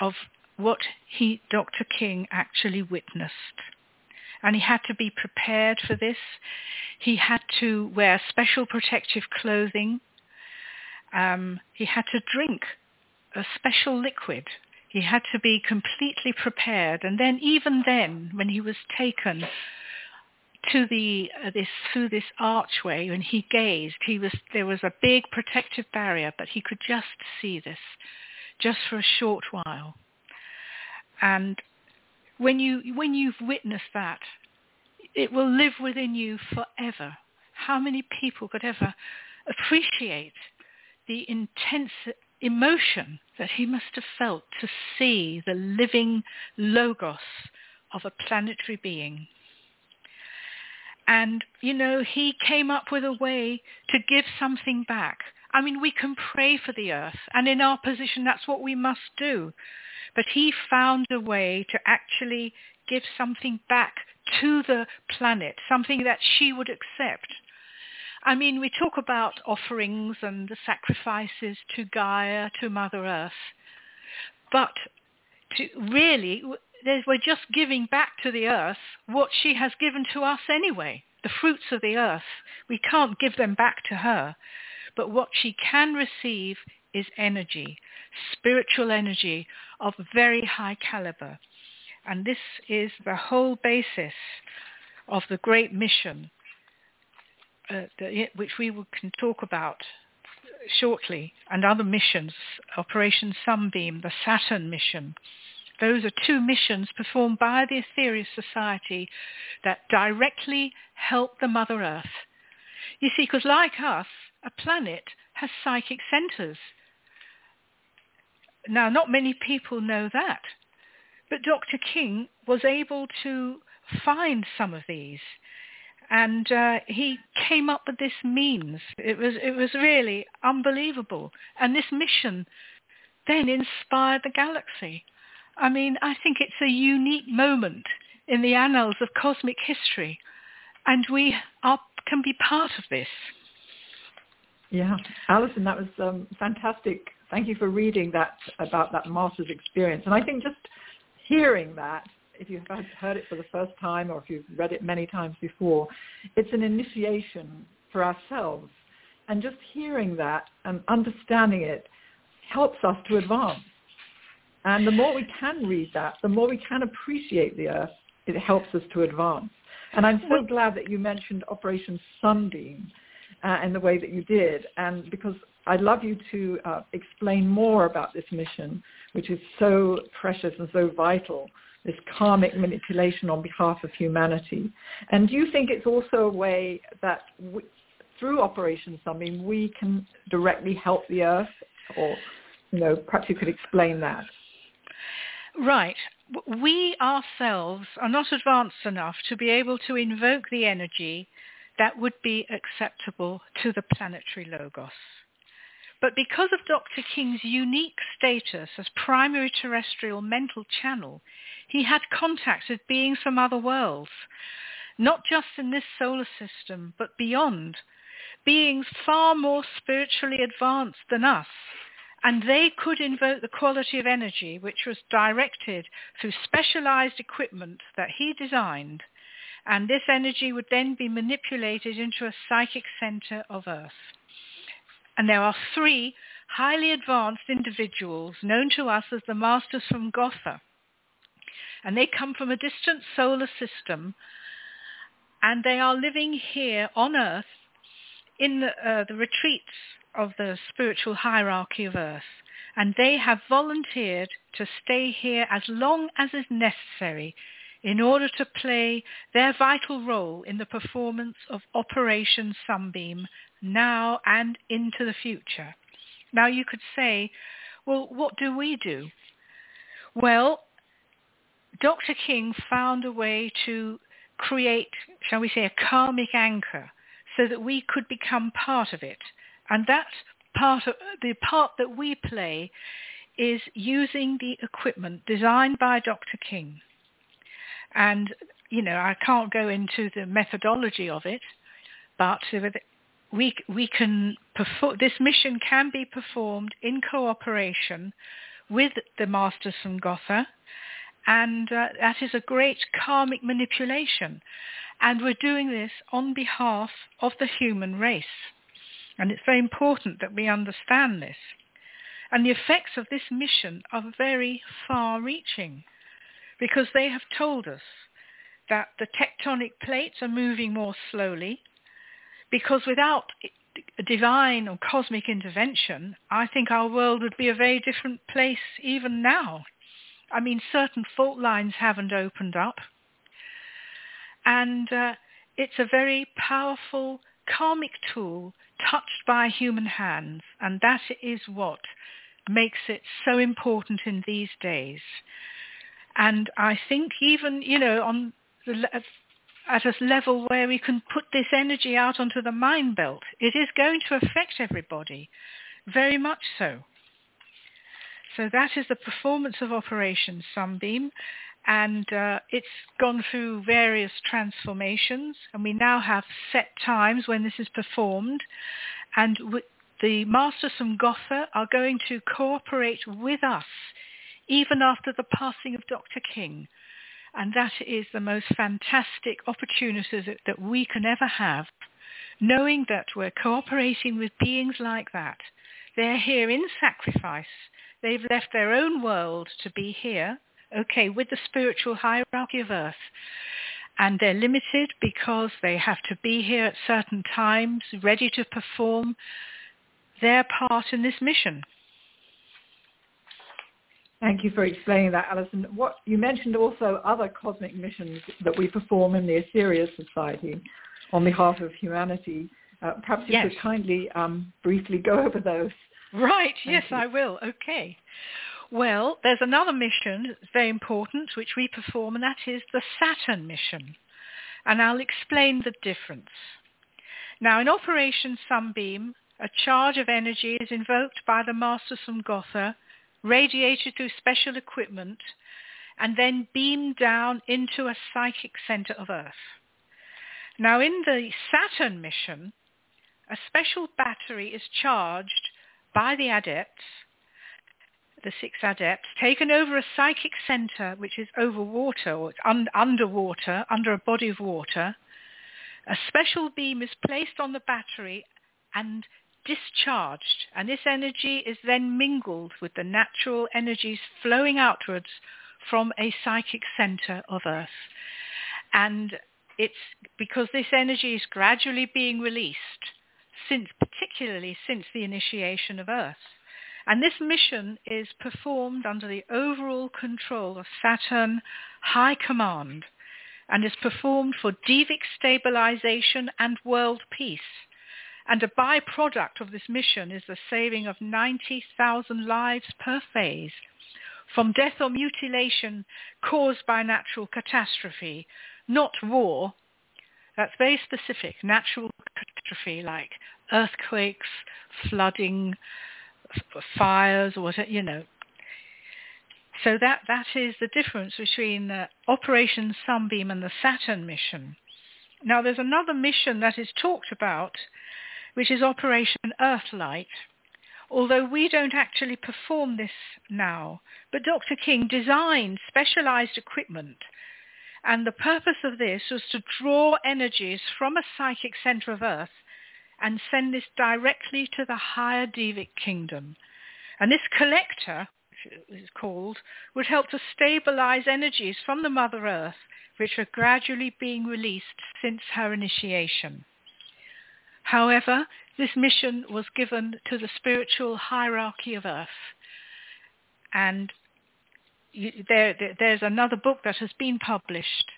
Speaker 4: of what he, Dr. King, actually witnessed. And he had to be prepared for this. He had to wear special protective clothing. Um, he had to drink a special liquid he had to be completely prepared. And then even then, when he was taken to the uh, this through this archway when he gazed he was there was a big protective barrier but he could just see this just for a short while and when you when you've witnessed that it will live within you forever how many people could ever appreciate the intense emotion that he must have felt to see the living logos of a planetary being. And, you know, he came up with a way to give something back. I mean, we can pray for the earth, and in our position, that's what we must do. But he found a way to actually give something back to the planet, something that she would accept. I mean, we talk about offerings and the sacrifices to Gaia, to Mother Earth, but to really, we're just giving back to the earth what she has given to us anyway, the fruits of the earth. We can't give them back to her, but what she can receive is energy, spiritual energy of very high caliber. And this is the whole basis of the great mission uh, the, which we can talk about shortly, and other missions, Operation Sunbeam, the Saturn mission. Those are two missions performed by the Aetherius Society that directly help the Mother Earth. You see, because like us, a planet has psychic centers. Now, not many people know that, but Dr. King was able to find some of these and uh, he came up with this means. It was it was really unbelievable, and this mission then inspired the galaxy. I mean, I think it's a unique moment in the annals of cosmic history, and we are can be part of this.
Speaker 3: Yeah, Alyson, that was um, fantastic. Thank you for reading that about that master's experience, and I think just hearing that if you've heard it for the first time or if you've read it many times before, it's an initiation for ourselves. And just hearing that and understanding it helps us to advance. And the more we can read that, the more we can appreciate the earth, it helps us to advance. And I'm so glad that you mentioned Operation Sunbeam uh, in the way that you did, and because I'd love you to uh, explain more about this mission, which is so precious and so vital this karmic manipulation on behalf of humanity. And do you think it's also a way that we, through Operation Sunbeam we can directly help the Earth? Or, you know, perhaps you could explain that.
Speaker 4: Right. We ourselves are not advanced enough to be able to invoke the energy that would be acceptable to the planetary logos. But because of Dr. King's unique status as primary terrestrial mental channel, he had contact with beings from other worlds, not just in this solar system, but beyond, beings far more spiritually advanced than us. And they could invoke the quality of energy which was directed through specialized equipment that he designed. And this energy would then be manipulated into a psychic center of Earth. And there are three highly advanced individuals known to us as the Masters from Gotha. And they come from a distant solar system and they are living here on Earth in the, uh, the retreats of the spiritual hierarchy of Earth. And they have volunteered to stay here as long as is necessary in order to play their vital role in the performance of Operation Sunbeam now and into the future. Now you could say, well, what do we do? Well, Dr. King found a way to create, shall we say, a karmic anchor so that we could become part of it. And that part of the part that we play is using the equipment designed by Dr. King. And, you know, I can't go into the methodology of it, but we, we can perform, this mission can be performed in cooperation with the Masters from Gotha and uh, that is a great karmic manipulation. And we're doing this on behalf of the human race. And it's very important that we understand this. And the effects of this mission are very far-reaching because they have told us that the tectonic plates are moving more slowly because without divine or cosmic intervention, I think our world would be a very different place even now. I mean, certain fault lines haven't opened up. And uh, it's a very powerful karmic tool touched by human hands. And that is what makes it so important in these days. And I think even, you know, on the, at a level where we can put this energy out onto the mind belt, it is going to affect everybody, very much so. So that is the performance of Operation Sunbeam. And uh, it's gone through various transformations. And we now have set times when this is performed. And w- the Masters from Gotha are going to cooperate with us even after the passing of Dr. King. And that is the most fantastic opportunity that, that we can ever have, knowing that we're cooperating with beings like that. They're here in sacrifice They've left their own world to be here, okay, with the spiritual hierarchy of Earth. And they're limited because they have to be here at certain times, ready to perform their part in this mission.
Speaker 3: Thank you for explaining that, Alyson. What you mentioned also other cosmic missions that we perform in the Aetherius Society on behalf of humanity. Uh, perhaps you
Speaker 4: yes.
Speaker 3: could kindly um, briefly go over those.
Speaker 4: Right, Thank yes,
Speaker 3: you.
Speaker 4: I will. Okay. Well, there's another mission that's very important which we perform, and that is the Saturn mission. And I'll explain the difference. Now, in Operation Sunbeam, a charge of energy is invoked by the Masters from Gotha, radiated through special equipment, and then beamed down into a psychic center of Earth. Now, in the Saturn mission, a special battery is charged by the adepts, the six adepts, taken over a psychic center which is over water or un- underwater, under a body of water. A special beam is placed on the battery and discharged, and this energy is then mingled with the natural energies flowing outwards from a psychic center of Earth. And it's because this energy is gradually being released since, particularly since the initiation of Earth. And this mission is performed under the overall control of Saturn High Command and is performed for devic stabilization and world peace. And a byproduct of this mission is the saving of 90,000 lives per phase from death or mutilation caused by natural catastrophe, not war, That's very specific. Natural catastrophe like earthquakes, flooding, fires, or whatever, you know. So that, that is the difference between uh, Operation Sunbeam and the Saturn mission. Now there's another mission that is talked about, which is Operation Earthlight, although we don't actually perform this now. But Dr. King designed specialized equipment and the purpose of this was to draw energies from a psychic center of Earth and send this directly to the higher Devic kingdom. And this collector, which is called, would help to stabilize energies from the Mother Earth, which are gradually being released since her initiation. However, this mission was given to the spiritual hierarchy of Earth. And there, there's another book that has been published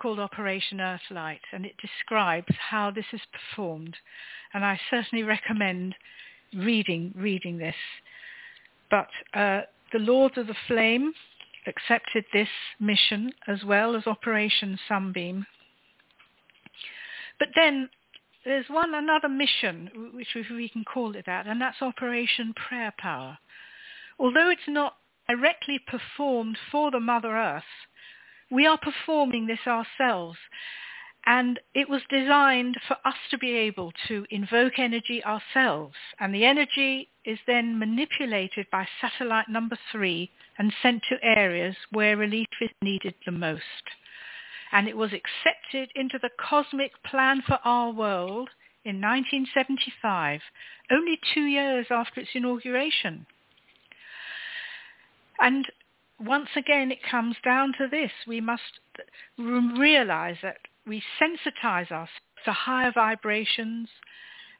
Speaker 4: called Operation Earthlight, and it describes how this is performed. And I certainly recommend reading reading this. But uh, the Lords of the Flame accepted this mission as well as Operation Sunbeam. But then there's one another mission, which we can call it that, and that's Operation Prayer Power. Although it's not directly performed for the Mother Earth, we are performing this ourselves. And it was designed for us to be able to invoke energy ourselves. And the energy is then manipulated by satellite number three and sent to areas where relief is needed the most. And it was accepted into the cosmic plan for our world in 1975, only two years after its inauguration. And once again, it comes down to this. We must realize that we sensitize ourselves to higher vibrations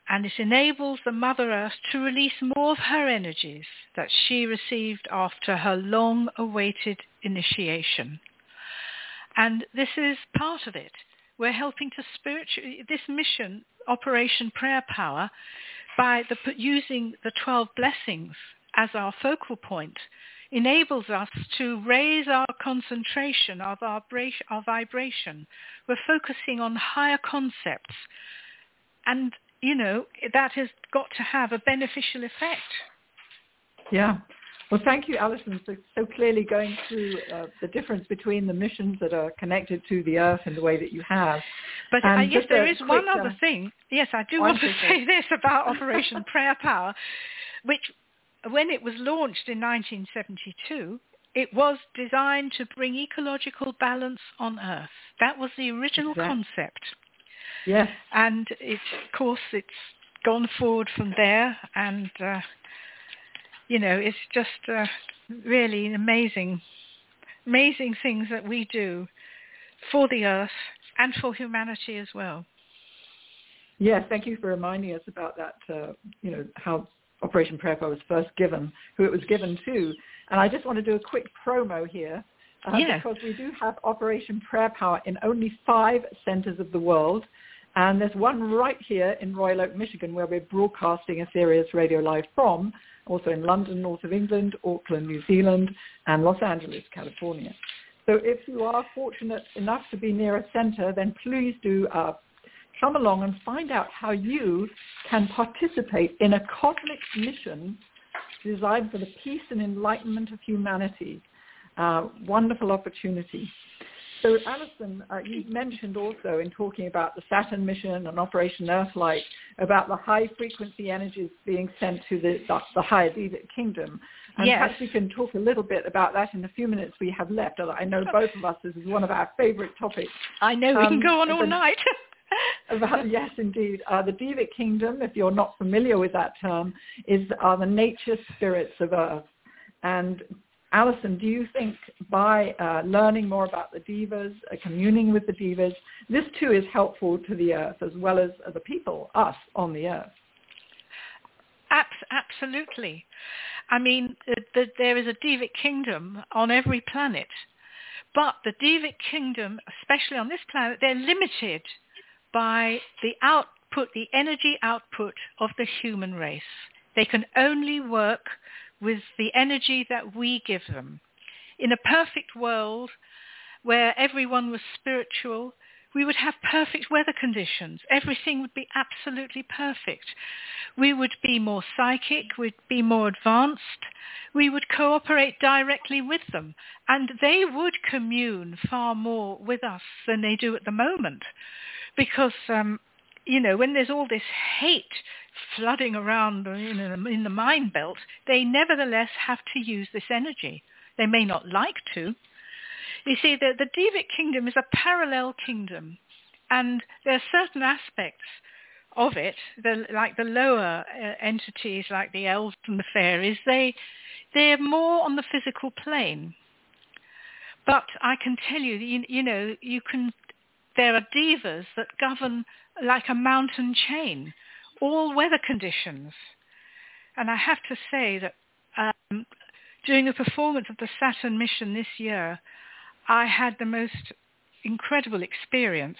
Speaker 4: and it enables the Mother Earth to release more of her energies that she received after her long-awaited initiation. And this is part of it. We're helping to spiritual this mission, Operation Prayer Power, by the, using the 12 blessings as our focal point enables us to raise our concentration, our vibration, our vibration. We're focusing on higher concepts. And, you know, that has got to have a beneficial effect.
Speaker 3: Yeah. Well, thank you, Alyson, for so clearly going through uh, the difference between the missions that are connected to the Earth and the way that you have.
Speaker 4: But uh, yes, there is quick, one other um, thing. Yes, I do want to say this about [laughs] Operation Prayer Power, which when it was launched in 1972, it was designed to bring ecological balance on Earth. That was the original exactly. concept.
Speaker 3: Yes.
Speaker 4: And it, of course, it's gone forward from there, and uh, you know, it's just uh, really amazing, amazing things that we do for the Earth and for humanity as well.
Speaker 3: Yes, thank you for reminding us about that. Uh, you know how Operation Prayer Power was first given, who it was given to. And I just want to do a quick promo here. Uh, yeah. Because we do have Operation Prayer Power in only five centers of the world. And there's one right here in Royal Oak, Michigan, where we're broadcasting Aetherius Radio Live from, also in London, north of England, Auckland, New Zealand, and Los Angeles, California. So if you are fortunate enough to be near a center, then please do uh, come along and find out how you can participate in a cosmic mission designed for the peace and enlightenment of humanity. Uh, wonderful opportunity. So Alyson, uh, you mentioned also in talking about the Saturn mission and Operation Earthlight about the high frequency energies being sent to the, the, the higher Devic kingdom. And
Speaker 4: yes.
Speaker 3: perhaps we can talk a little bit about that in the few minutes we have left. I know both of us, this is one of our favorite topics.
Speaker 4: I know, we um, can go on all night. [laughs] [laughs]
Speaker 3: about, yes, indeed. Uh, the Devic kingdom, if you're not familiar with that term, is are the nature spirits of Earth. And Alyson, do you think by uh, learning more about the Devas, uh, communing with the Devas, this too is helpful to the Earth as well as the people, us on the Earth?
Speaker 4: absolutely. I mean, the, there is a Devic kingdom on every planet. But the Devic kingdom, especially on this planet, they're limited by the output, the energy output of the human race. They can only work with the energy that we give them. In a perfect world where everyone was spiritual, we would have perfect weather conditions. Everything would be absolutely perfect. We would be more psychic, we'd be more advanced. We would cooperate directly with them. And they would commune far more with us than they do at the moment. Because, um, you know, when there's all this hate flooding around in, in the mind belt, they nevertheless have to use this energy. They may not like to, you see, the, the Devic kingdom is a parallel kingdom, and there are certain aspects of it, the, like the lower uh, entities, like the elves and the fairies, they they're more on the physical plane. But I can tell you, you, you know, you can. There are Devas that govern like a mountain chain, all weather conditions. And I have to say that um, during the performance of the Saturn mission this year, I had the most incredible experience,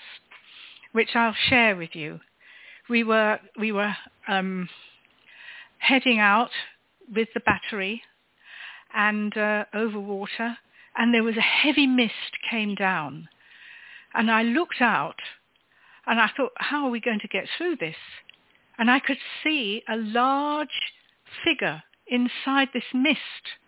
Speaker 4: which I'll share with you. We were we were um, heading out with the battery and uh, over water, and there was a heavy mist came down, and I looked out, and I thought, how are we going to get through this? And I could see a large figure inside this mist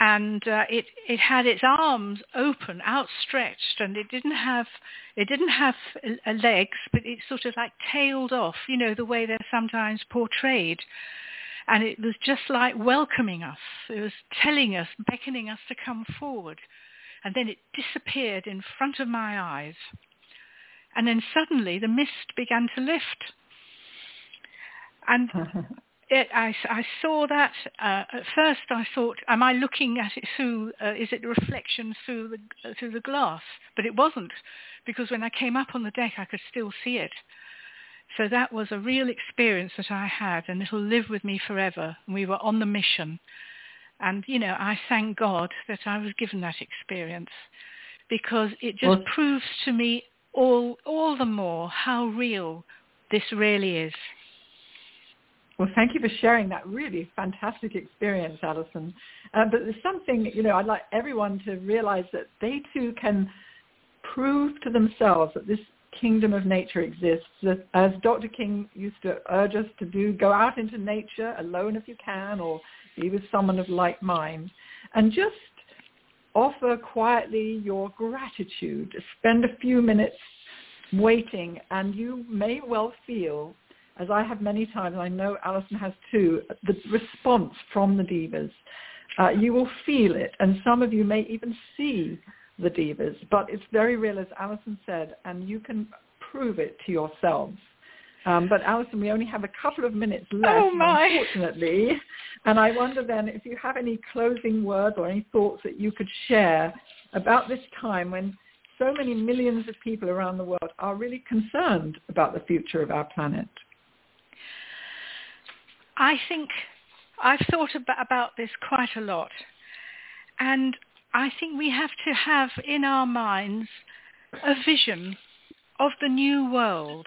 Speaker 4: and uh, it it had its arms open, outstretched, and it didn't have it didn't have uh, legs, but it sort of like tailed off, you know, the way they're sometimes portrayed. And it was just like welcoming us. It was telling us, beckoning us to come forward. And then it disappeared in front of my eyes. And then suddenly the mist began to lift. And [laughs] it, I, I, saw that. Uh, at first, I thought, "Am I looking at it through? Uh, is it a reflection through the uh, through the glass?" But it wasn't, because when I came up on the deck, I could still see it. So that was a real experience that I had, and it'll live with me forever. We were on the mission, and you know, I thank God that I was given that experience, because it just well, proves to me all all the more how real this really is.
Speaker 3: Well, thank you for sharing that really fantastic experience, Alyson. Uh, but there's something, you know, I'd like everyone to realize that they too can prove to themselves that this kingdom of nature exists. As Dr. King used to urge us to do, go out into nature alone if you can, or be with someone of like mind, and just offer quietly your gratitude. Spend a few minutes waiting, and you may well feel as I have many times, I know Alyson has too, the response from the Devas. Uh, you will feel it, and some of you may even see the Devas, but it's very real, as Alyson said, and you can prove it to yourselves. Um, but Alyson, we only have a couple of minutes left,
Speaker 4: oh
Speaker 3: unfortunately. And I wonder then if you have any closing words or any thoughts that you could share about this time when so many millions of people around the world are really concerned about the future of our planet.
Speaker 4: I think I've thought about this quite a lot. And I think we have to have in our minds a vision of the new world,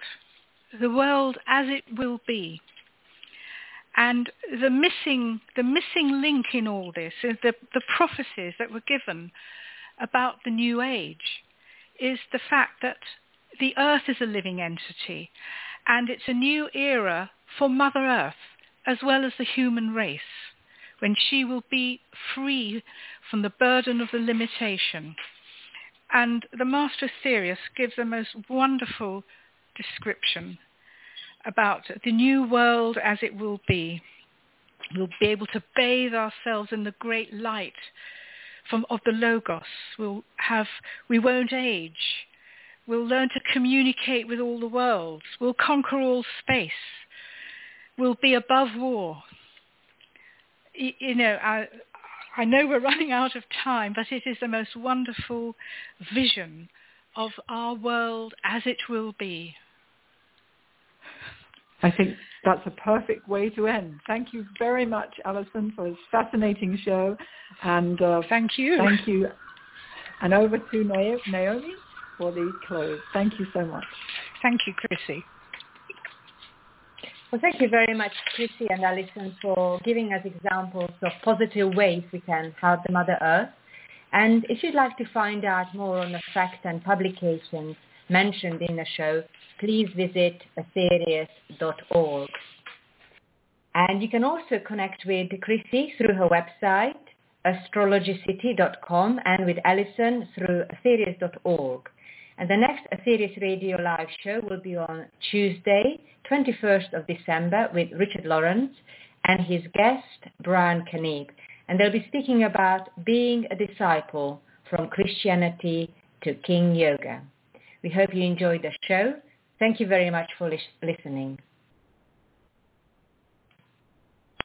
Speaker 4: the world as it will be. And the missing, the missing link in all this is the, the prophecies that were given about the new age is the fact that the earth is a living entity and it's a new era for Mother Earth as well as the human race, when she will be free from the burden of the limitation. And the Master Aetherius gives a most wonderful description about the new world as it will be. We'll be able to bathe ourselves in the great light from, of the Logos. We'll have, we won't age. We'll learn to communicate with all the worlds. We'll conquer all space will be above war. You know, I, I know we're [laughs] running out of time, but it is the most wonderful vision of our world as it will be.
Speaker 3: I think that's a perfect way to end. Thank you very much, Alyson, for this fascinating show. And
Speaker 4: uh, thank you.
Speaker 3: Thank you. [laughs] And over to Naomi for the close. Thank you so much.
Speaker 4: Thank you, Chrissie.
Speaker 2: Well, thank you very much, Chrissie and Alyson, for giving us examples of positive ways we can help the Mother Earth. And if you'd like to find out more on the facts and publications mentioned in the show, please visit aetherius.org. And you can also connect with Chrissie through her website, astrologycity.com, and with Alyson through aetherius.org. And the next Aetherius Radio Live show will be on Tuesday, 21st of December with Richard Lawrence and his guest, Brian Keneipp. And they'll be speaking about being a disciple from Christianity to King Yoga. We hope you enjoyed the show. Thank you very much for listening.